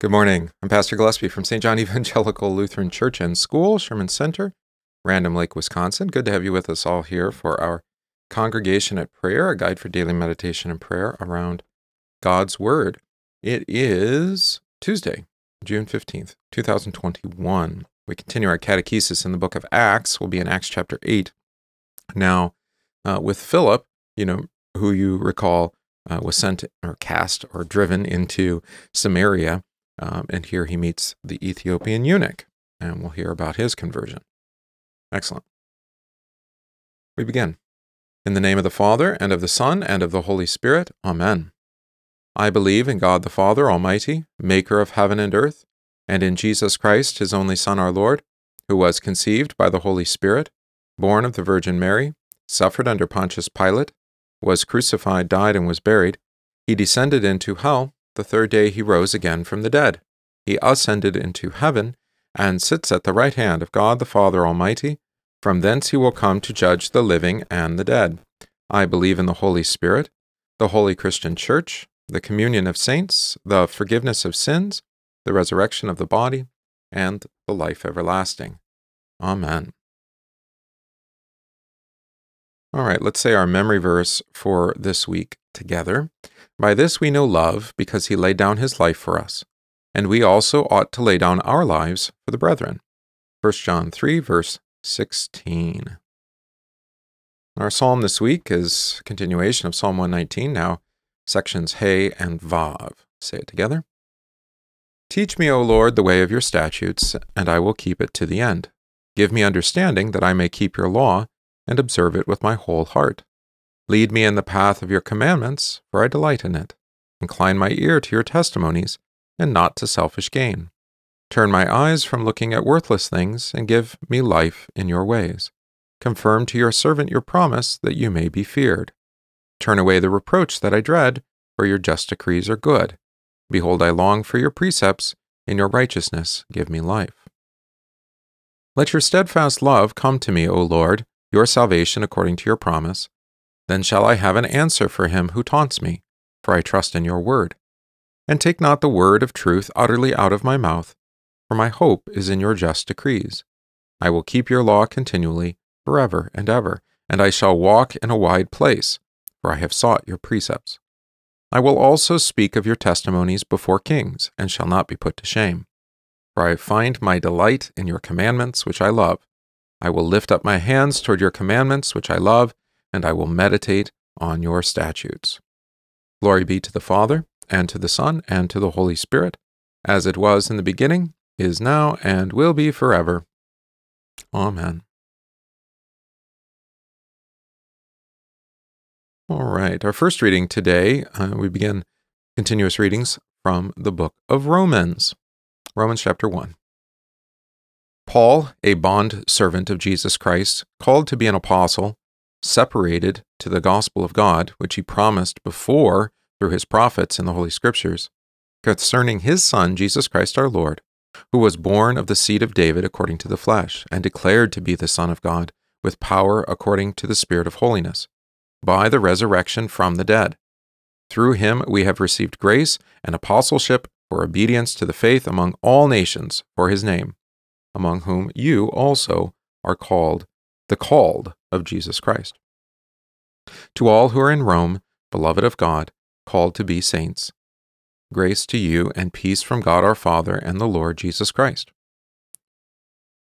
Good morning. I'm Pastor Gillespie from St. John Evangelical Lutheran Church and School, Sherman Center, Random Lake, Wisconsin. Good to have you with us all here for our Congregation at Prayer, a guide for daily meditation and prayer around God's Word. It is Tuesday, June 15th, 2021. We continue our catechesis in the book of Acts. We'll be in Acts chapter 8. Now, uh, with Philip, you know, who you recall uh, was sent or cast or driven into Samaria. Um, and here he meets the Ethiopian eunuch, and we'll hear about his conversion. Excellent. We begin. In the name of the Father, and of the Son, and of the Holy Spirit. Amen. I believe in God the Father Almighty, maker of heaven and earth, and in Jesus Christ, his only Son, our Lord, who was conceived by the Holy Spirit, born of the Virgin Mary, suffered under Pontius Pilate was crucified, died, and was buried. He descended into hell. The third day he rose again from the dead. He ascended into heaven and sits at the right hand of God the Father Almighty. From thence he will come to judge the living and the dead. I believe in the Holy Spirit, the holy Christian Church, the communion of saints, the forgiveness of sins, the resurrection of the body, and the life everlasting. Amen. All right, let's say our memory verse for this week together. By this we know love, because he laid down his life for us, and we also ought to lay down our lives for the brethren. 1 John 3, verse 16. Our psalm this week is continuation of Psalm 119, now sections Hey and Vav. Say it together. Teach me, O Lord, the way of your statutes, and I will keep it to the end. Give me understanding that I may keep your law and observe it with my whole heart. Lead me in the path of your commandments, for I delight in it. Incline my ear to your testimonies, and not to selfish gain. Turn my eyes from looking at worthless things, and give me life in your ways. Confirm to your servant your promise, that you may be feared. Turn away the reproach that I dread, for your just decrees are good. Behold, I long for your precepts. In your righteousness, give me life. Let your steadfast love come to me, O Lord your salvation according to your promise. Then shall I have an answer for him who taunts me, for I trust in your word. And take not the word of truth utterly out of my mouth, for my hope is in your just decrees. I will keep your law continually, forever and ever, and I shall walk in a wide place, for I have sought your precepts. I will also speak of your testimonies before kings, and shall not be put to shame. For I find my delight in your commandments, which I love. I will lift up my hands toward your commandments, which I love, and I will meditate on your statutes. Glory be to the Father, and to the Son, and to the Holy Spirit, as it was in the beginning, is now, and will be forever. Amen. All right, our first reading today, uh, we begin continuous readings from the book of Romans, Romans chapter 1. Paul, a bond servant of Jesus Christ, called to be an apostle, separated to the gospel of God, which he promised before through his prophets in the Holy Scriptures, concerning his Son, Jesus Christ our Lord, who was born of the seed of David according to the flesh, and declared to be the Son of God, with power according to the Spirit of holiness, by the resurrection from the dead. Through him we have received grace and apostleship for obedience to the faith among all nations for his name among whom you also are called the called of Jesus Christ. To all who are in Rome, beloved of God, called to be saints, grace to you and peace from God our Father and the Lord Jesus Christ.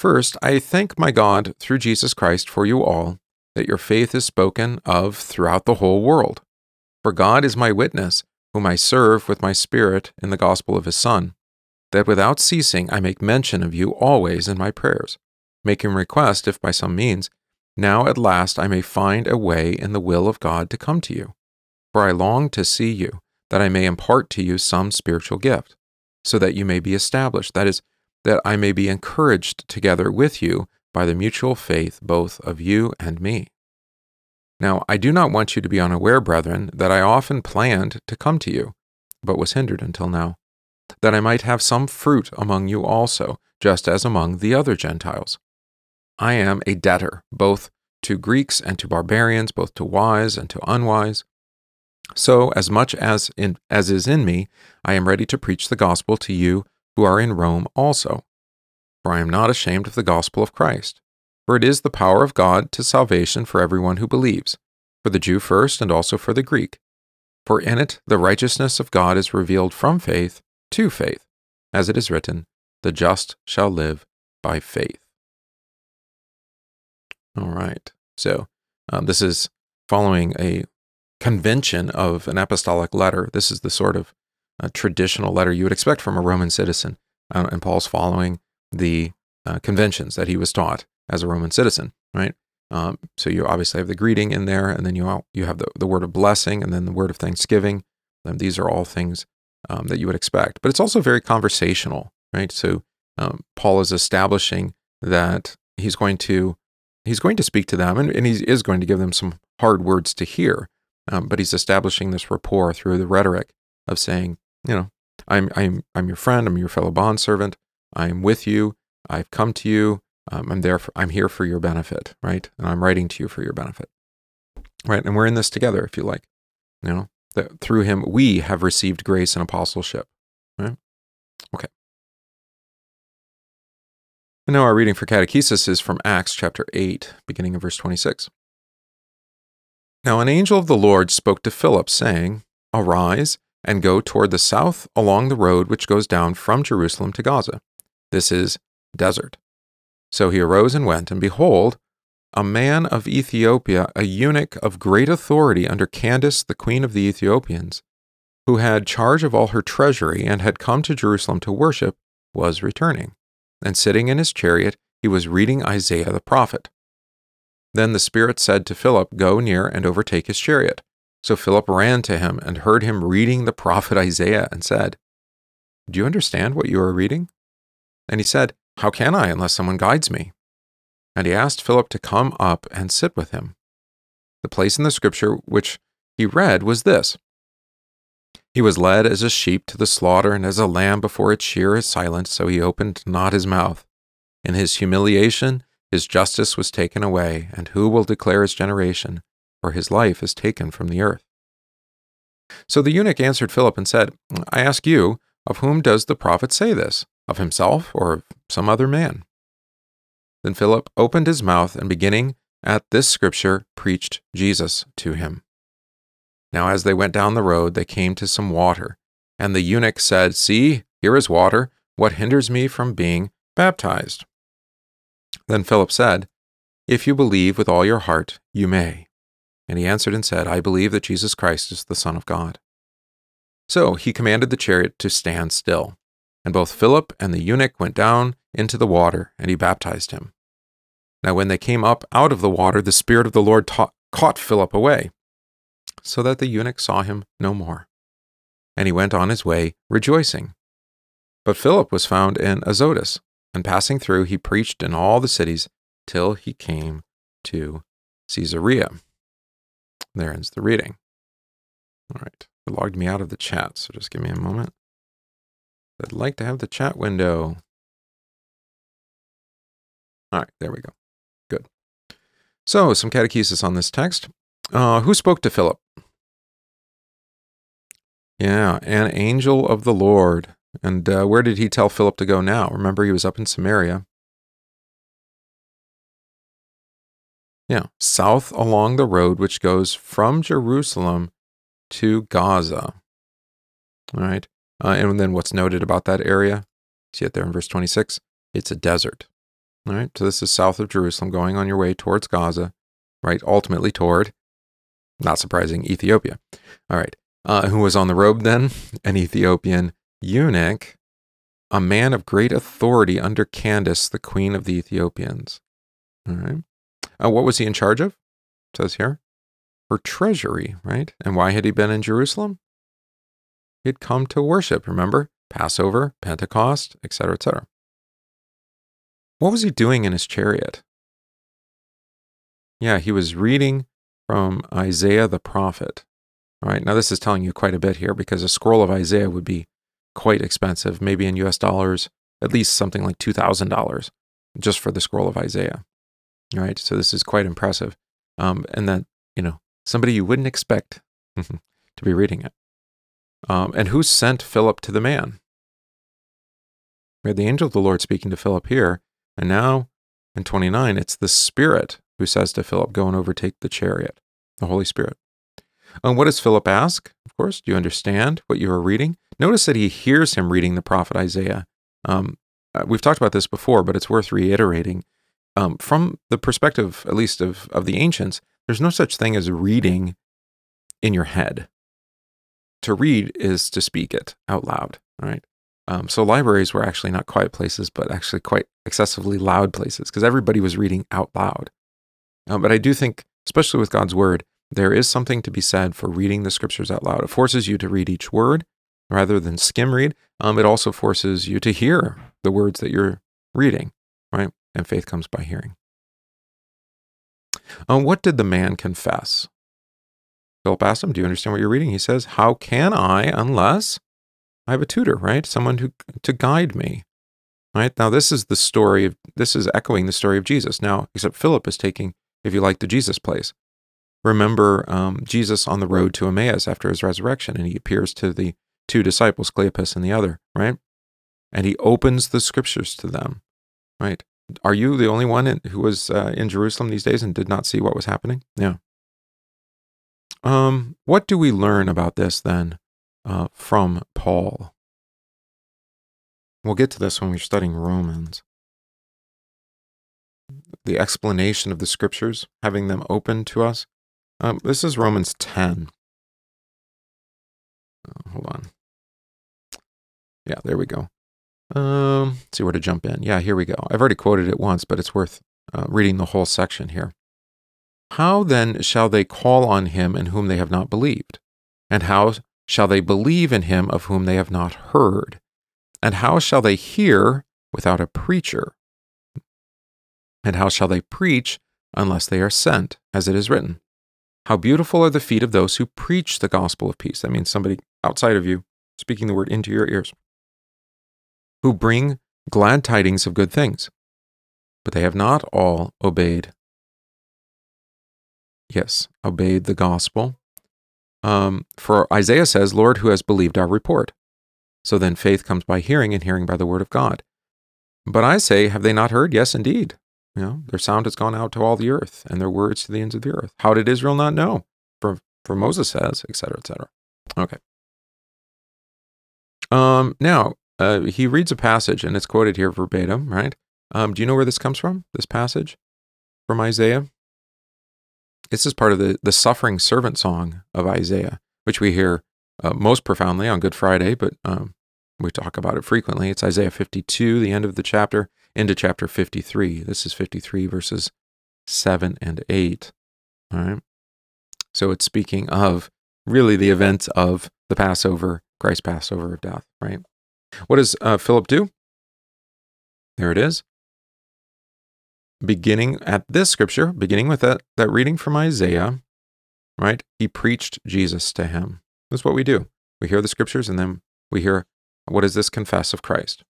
First, I thank my God through Jesus Christ for you all, that your faith is spoken of throughout the whole world. For God is my witness, whom I serve with my Spirit in the gospel of his Son that without ceasing I make mention of you always in my prayers, making request, if by some means, now at last I may find a way in the will of God to come to you. For I long to see you, that I may impart to you some spiritual gift, so that you may be established, that is, that I may be encouraged together with you by the mutual faith both of you and me. Now, I do not want you to be unaware, brethren, that I often planned to come to you, but was hindered until now that I might have some fruit among you also, just as among the other Gentiles. I am a debtor, both to Greeks and to barbarians, both to wise and to unwise. So, as much as in, as is in me, I am ready to preach the gospel to you who are in Rome also. For I am not ashamed of the gospel of Christ, for it is the power of God to salvation for everyone who believes, for the Jew first and also for the Greek. For in it the righteousness of God is revealed from faith to faith, as it is written, The just shall live by faith. All right. So, um, this is following a convention of an apostolic letter. This is the sort of uh, traditional letter you would expect from a Roman citizen. Uh, and Paul's following the uh, conventions that he was taught as a Roman citizen, right? Um, so you obviously have the greeting in there, and then you you have the, the word of blessing, and then the word of thanksgiving. And these are all things um, that you would expect. But it's also very conversational, right? So um, Paul is establishing that he's going to he's going to speak to them, and, and he is going to give them some hard words to hear. Um, but he's establishing this rapport through the rhetoric of saying, you know, I'm I'm I'm your friend, I'm your fellow bondservant, I'm with you, I've come to you, um, I'm there, for, I'm here for your benefit, right? And I'm writing to you for your benefit, right? And we're in this together, if you like, you know, that through him we have received grace and apostleship, And now our reading for catechesis is from Acts chapter 8, beginning of verse 26. Now an angel of the Lord spoke to Philip, saying, Arise and go toward the south along the road which goes down from Jerusalem to Gaza. This is desert. So he arose and went, and behold, a man of Ethiopia, a eunuch of great authority under Candace, the queen of the Ethiopians, who had charge of all her treasury and had come to Jerusalem to worship, was returning. And sitting in his chariot, he was reading Isaiah the prophet. Then the Spirit said to Philip, Go near and overtake his chariot. So Philip ran to him and heard him reading the prophet Isaiah and said, Do you understand what you are reading? And he said, How can I unless someone guides me? And he asked Philip to come up and sit with him. The place in the scripture which he read was this He was led as a sheep to the slaughter, and as a lamb before its shear is silent, so he opened not his mouth. In his humiliation, his justice was taken away, and who will declare his generation? For his life is taken from the earth. So the eunuch answered Philip and said, I ask you, of whom does the prophet say this? Of himself or of some other man? Then Philip opened his mouth and beginning at this scripture preached Jesus to him. Now, as they went down the road, they came to some water. And the eunuch said, See, here is water. What hinders me from being baptized? Then Philip said, If you believe with all your heart, you may. And he answered and said, I believe that Jesus Christ is the Son of God. So he commanded the chariot to stand still. And both Philip and the eunuch went down into the water, and he baptized him. Now, when they came up out of the water, the Spirit of the Lord caught Philip away, so that the eunuch saw him no more. And he went on his way, rejoicing. But Philip was found in Azotus, and passing through, he preached in all the cities till he came to Caesarea. There ends the reading. All right, it logged me out of the chat, so just give me a moment. I'd like to have the chat window. All right, there we go. Good. So, some catechesis on this text. Uh, who spoke to Philip? Yeah, an angel of the Lord. And uh, where did he tell Philip to go now? Remember, he was up in Samaria. Yeah, south along the road which goes from Jerusalem to Gaza. All right. Uh, and then what's noted about that area? See it there in verse 26? It's a desert. All right. So this is south of Jerusalem, going on your way towards Gaza, right? Ultimately toward, not surprising, Ethiopia. All right. Uh, who was on the road then? An Ethiopian eunuch, a man of great authority under Candace, the queen of the Ethiopians. All right. Uh, what was he in charge of? It says here. Her treasury, right? And why had he been in Jerusalem? He had come to worship, remember? Passover, Pentecost, etc., etc. What was he doing in his chariot? Yeah, he was reading from Isaiah the prophet. All right, now this is telling you quite a bit here because a scroll of Isaiah would be quite expensive, maybe in US dollars, at least something like $2,000 just for the scroll of Isaiah. All right, so this is quite impressive. Um, and that, you know, somebody you wouldn't expect to be reading it. Um, and who sent Philip to the man? We had the angel of the Lord speaking to Philip here, and now in 29, it's the Spirit who says to Philip, Go and overtake the chariot, the Holy Spirit. And what does Philip ask? Of course, do you understand what you are reading? Notice that he hears him reading the prophet Isaiah. Um, uh, we've talked about this before, but it's worth reiterating. Um, from the perspective, at least of, of the ancients, there's no such thing as reading in your head. To read is to speak it out loud, right? Um, so libraries were actually not quiet places, but actually quite excessively loud places because everybody was reading out loud. Um, but I do think, especially with God's word, there is something to be said for reading the scriptures out loud. It forces you to read each word rather than skim read. Um, it also forces you to hear the words that you're reading, right? And faith comes by hearing. Um, what did the man confess? Philip asked him, Do you understand what you're reading? He says, How can I unless I have a tutor, right? Someone who to guide me. Right? Now this is the story of this is echoing the story of Jesus. Now, except Philip is taking, if you like, the Jesus place remember um, Jesus on the road to Emmaus after his resurrection, and he appears to the two disciples, Cleopas and the other, right? And he opens the scriptures to them, right? Are you the only one in, who was uh, in Jerusalem these days and did not see what was happening? Yeah. Um, what do we learn about this then uh, from Paul? We'll get to this when we're studying Romans. The explanation of the scriptures, having them open to us, um, this is Romans 10. Oh, hold on. Yeah, there we go. Um, see where to jump in. Yeah, here we go. I've already quoted it once, but it's worth uh, reading the whole section here. How then shall they call on him in whom they have not believed? And how shall they believe in him of whom they have not heard? And how shall they hear without a preacher? And how shall they preach unless they are sent, as it is written? How beautiful are the feet of those who preach the gospel of peace. That means somebody outside of you speaking the word into your ears, who bring glad tidings of good things. But they have not all obeyed. Yes, obeyed the gospel. Um, for Isaiah says, Lord, who has believed our report? So then faith comes by hearing, and hearing by the word of God. But I say, have they not heard? Yes, indeed. You know, their sound has gone out to all the earth, and their words to the ends of the earth. How did Israel not know? For for Moses says, etc., etc. Okay. Um, now uh, he reads a passage, and it's quoted here verbatim, right? Um, do you know where this comes from? This passage from Isaiah. This is part of the the suffering servant song of Isaiah, which we hear uh, most profoundly on Good Friday, but um, we talk about it frequently. It's Isaiah 52, the end of the chapter into chapter 53. This is 53 verses 7 and 8. All right. So it's speaking of really the events of the Passover, Christ's Passover of death, right? What does uh, Philip do? There it is. Beginning at this scripture, beginning with that, that reading from Isaiah, right? He preached Jesus to him. That's what we do. We hear the scriptures and then we hear, what does this confess of Christ?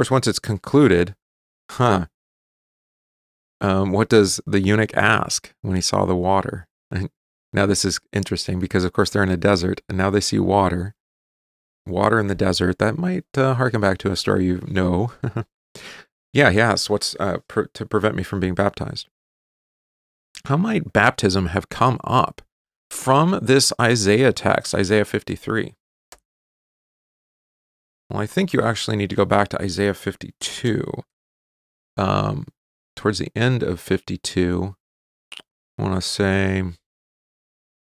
Course, once it's concluded, huh? Um, what does the eunuch ask when he saw the water? now, this is interesting because, of course, they're in a desert and now they see water. Water in the desert. That might uh, harken back to a story you know. yeah, he asks, What's uh, to prevent me from being baptized? How might baptism have come up from this Isaiah text, Isaiah 53? Well, I think you actually need to go back to Isaiah 52. Um, towards the end of 52, I want to say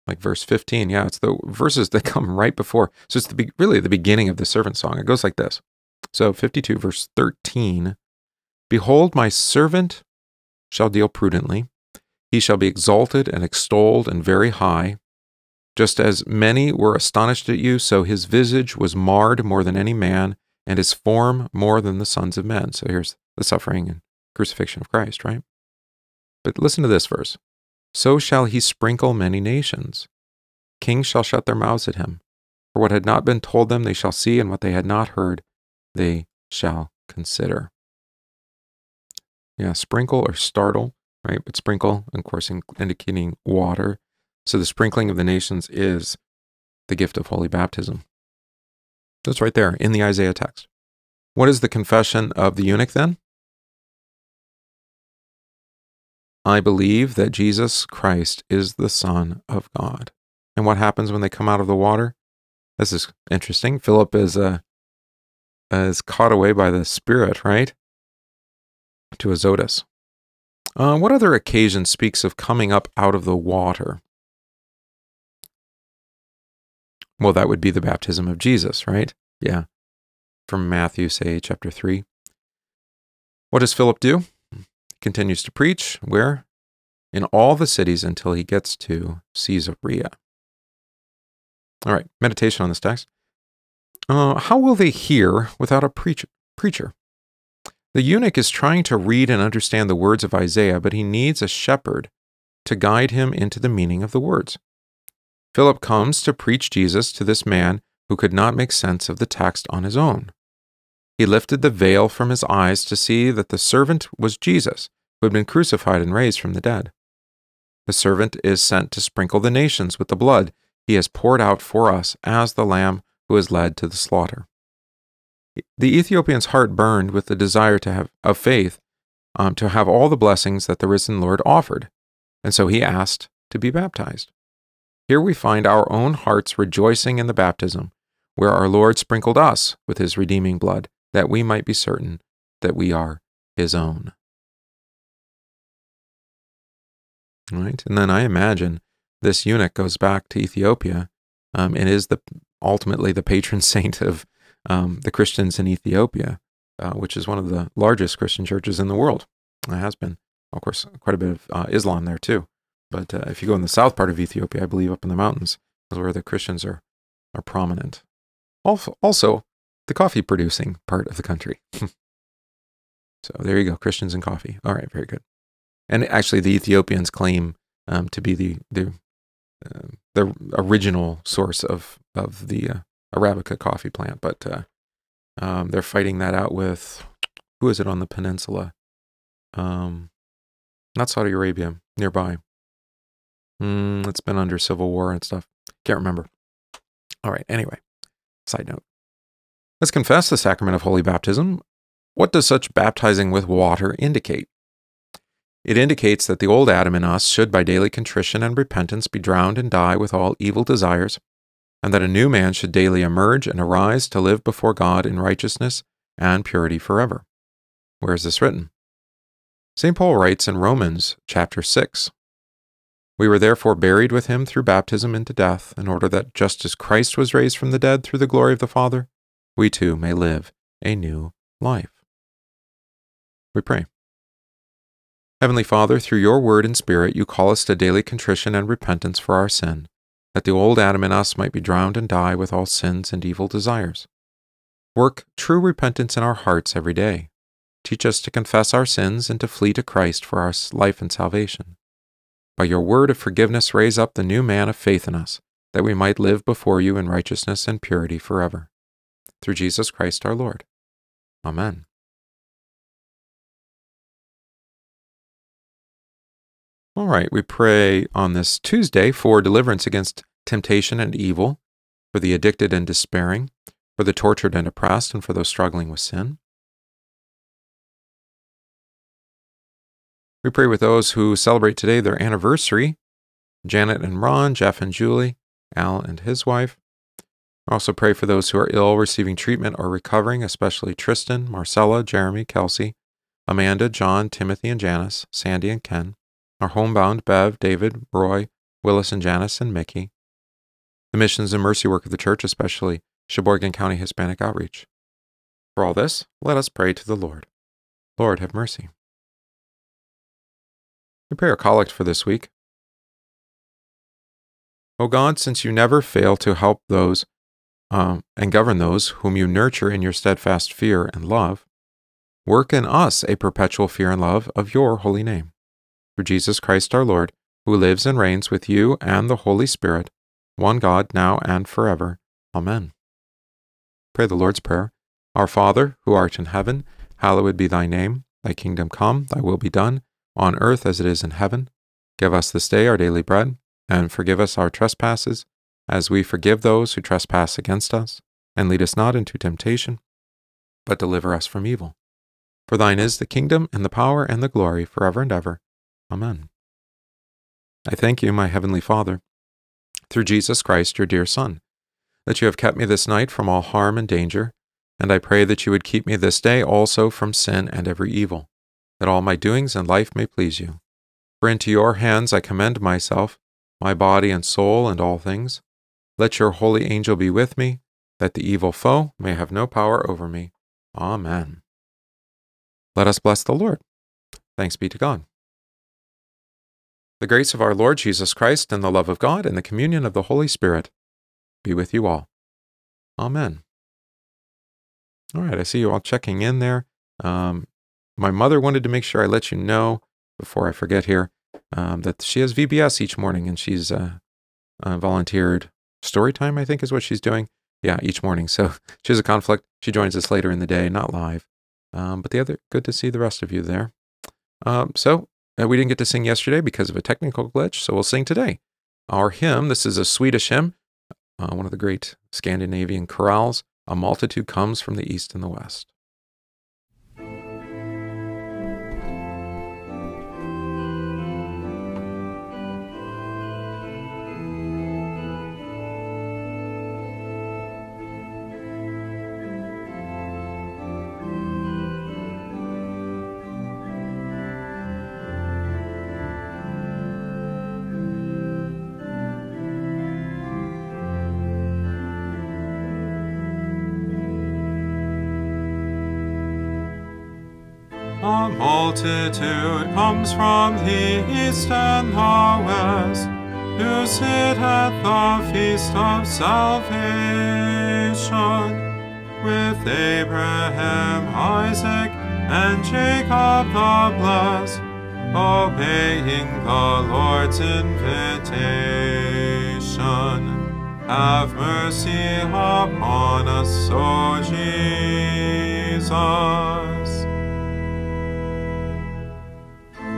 like verse 15. Yeah, it's the verses that come right before. So it's the be- really the beginning of the servant song. It goes like this. So 52, verse 13 Behold, my servant shall deal prudently. He shall be exalted and extolled and very high. Just as many were astonished at you, so his visage was marred more than any man, and his form more than the sons of men. So here's the suffering and crucifixion of Christ, right? But listen to this verse So shall he sprinkle many nations. Kings shall shut their mouths at him. For what had not been told them, they shall see, and what they had not heard, they shall consider. Yeah, sprinkle or startle, right? But sprinkle, of course, indicating water. So the sprinkling of the nations is the gift of holy baptism. That's right there in the Isaiah text. What is the confession of the eunuch then? I believe that Jesus Christ is the Son of God. And what happens when they come out of the water? This is interesting. Philip is uh, is caught away by the Spirit, right? To Azotus. Uh, what other occasion speaks of coming up out of the water? Well, that would be the baptism of Jesus, right? Yeah. From Matthew, say, chapter 3. What does Philip do? Continues to preach. Where? In all the cities until he gets to Caesarea. All right, meditation on this text. Uh, how will they hear without a preacher? preacher? The eunuch is trying to read and understand the words of Isaiah, but he needs a shepherd to guide him into the meaning of the words. Philip comes to preach Jesus to this man who could not make sense of the text on his own. He lifted the veil from his eyes to see that the servant was Jesus, who had been crucified and raised from the dead. The servant is sent to sprinkle the nations with the blood he has poured out for us as the lamb who is led to the slaughter. The Ethiopian's heart burned with the desire to have of faith um, to have all the blessings that the risen Lord offered, and so he asked to be baptized. Here we find our own hearts rejoicing in the baptism, where our Lord sprinkled us with his redeeming blood, that we might be certain that we are his own. Right? And then I imagine this eunuch goes back to Ethiopia um, and is the ultimately the patron saint of um, the Christians in Ethiopia, uh, which is one of the largest Christian churches in the world. It has been, of course, quite a bit of uh, Islam there too. But uh, if you go in the south part of Ethiopia, I believe up in the mountains, is where the Christians are are prominent. Also, the coffee producing part of the country. so there you go, Christians and coffee. All right, very good. And actually, the Ethiopians claim um, to be the the uh, the original source of of the uh, Arabica coffee plant, but uh, um, they're fighting that out with who is it on the peninsula? Um, not Saudi Arabia, nearby. Mm, it's been under civil war and stuff. Can't remember. All right. Anyway, side note. Let's confess the sacrament of holy baptism. What does such baptizing with water indicate? It indicates that the old Adam in us should, by daily contrition and repentance, be drowned and die with all evil desires, and that a new man should daily emerge and arise to live before God in righteousness and purity forever. Where is this written? St. Paul writes in Romans chapter 6 We were therefore buried with him through baptism into death, in order that just as Christ was raised from the dead through the glory of the Father, we too may live a new life. We pray. Heavenly Father, through your word and spirit, you call us to daily contrition and repentance for our sin that the old Adam in us might be drowned and die with all sins and evil desires. Work true repentance in our hearts every day. Teach us to confess our sins and to flee to Christ for our life and salvation. By your word of forgiveness, raise up the new man of faith in us, that we might live before you in righteousness and purity forever. Through Jesus Christ our Lord. Amen. All right, we pray on this Tuesday for deliverance against temptation and evil, for the addicted and despairing, for the tortured and oppressed, and for those struggling with sin. We pray with those who celebrate today their anniversary Janet and Ron, Jeff and Julie, Al and his wife. We also pray for those who are ill, receiving treatment, or recovering, especially Tristan, Marcella, Jeremy, Kelsey, Amanda, John, Timothy, and Janice, Sandy and Ken our homebound Bev, David, Roy, Willis and Janice, and Mickey. The missions and mercy work of the church, especially Sheboygan County Hispanic Outreach. For all this, let us pray to the Lord. Lord, have mercy. We a collect for this week. O God, since you never fail to help those um, and govern those whom you nurture in your steadfast fear and love, work in us a perpetual fear and love of your holy name through Jesus Christ our Lord, who lives and reigns with you and the Holy Spirit, one God, now and forever. Amen. Pray the Lord's Prayer. Our Father, who art in heaven, hallowed be thy name. Thy kingdom come, thy will be done, on earth as it is in heaven. Give us this day our daily bread, and forgive us our trespasses, as we forgive those who trespass against us. And lead us not into temptation, but deliver us from evil. For thine is the kingdom, and the power, and the glory, forever and ever. Amen. I thank you, my heavenly Father, through Jesus Christ, your dear Son, that you have kept me this night from all harm and danger, and I pray that you would keep me this day also from sin and every evil, that all my doings and life may please you. For into your hands I commend myself, my body and soul, and all things. Let your holy angel be with me, that the evil foe may have no power over me. Amen. Let us bless the Lord. Thanks be to God. The grace of our Lord Jesus Christ, and the love of God, and the communion of the Holy Spirit be with you all. Amen. All right, I see you all checking in there. Um, my mother wanted to make sure I let you know before I forget here um, that she has VBS each morning and she's uh, uh, volunteered story time, I think is what she's doing. Yeah, each morning. So she has a conflict. She joins us later in the day, not live. Um, but the other, good to see the rest of you there. Um, so uh, we didn't get to sing yesterday because of a technical glitch, so we'll sing today. Our hymn, this is a Swedish hymn, uh, one of the great Scandinavian chorales. A multitude comes from the east and the west. Multitude comes from the east and the west, to sit at the feast of salvation, with Abraham, Isaac, and Jacob the blessed, obeying the Lord's invitation. Have mercy upon us, O Jesus.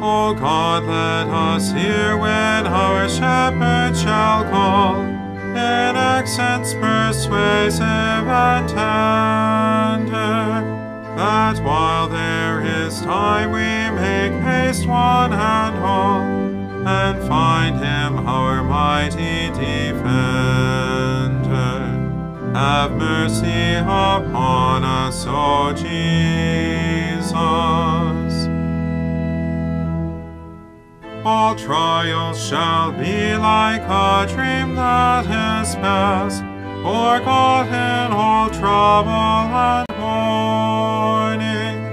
O God, let us hear when our shepherd shall call, in accents persuasive and tender, that while there is time we make haste one and all, and find him our mighty defender. Have mercy upon us, O Jesus. All trials shall be like a dream that is past, forgotten all trouble and mourning.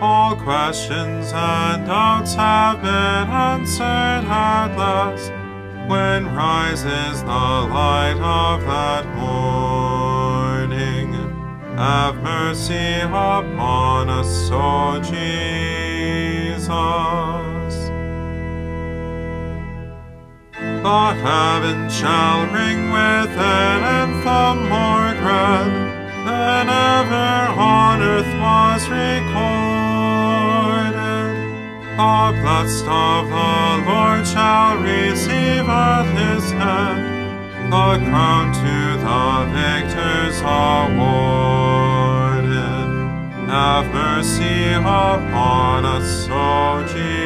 All questions and doubts have been answered at last, when rises the light of that morning. Have mercy upon us, O Jesus. The heavens shall ring with an anthem more grand than ever on earth was recorded. The blessed of the Lord shall receive at his hand the crown to the victors awarded. Have mercy upon us, O Jesus.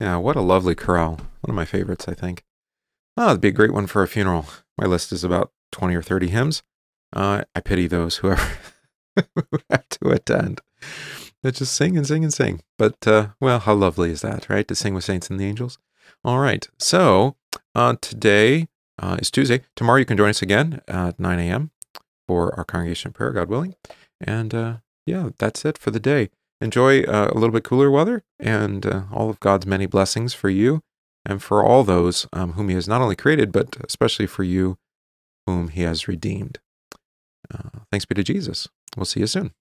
Yeah, what a lovely chorale. One of my favorites, I think. Oh, it'd be a great one for a funeral. My list is about 20 or 30 hymns. Uh, I pity those who have to attend. They just sing and sing and sing. But, uh, well, how lovely is that, right? To sing with saints and the angels. All right. So, uh, today uh, is Tuesday. Tomorrow you can join us again at 9 a.m. for our congregation prayer, God willing. And uh, yeah, that's it for the day. Enjoy uh, a little bit cooler weather and uh, all of God's many blessings for you and for all those um, whom He has not only created, but especially for you whom He has redeemed. Uh, thanks be to Jesus. We'll see you soon.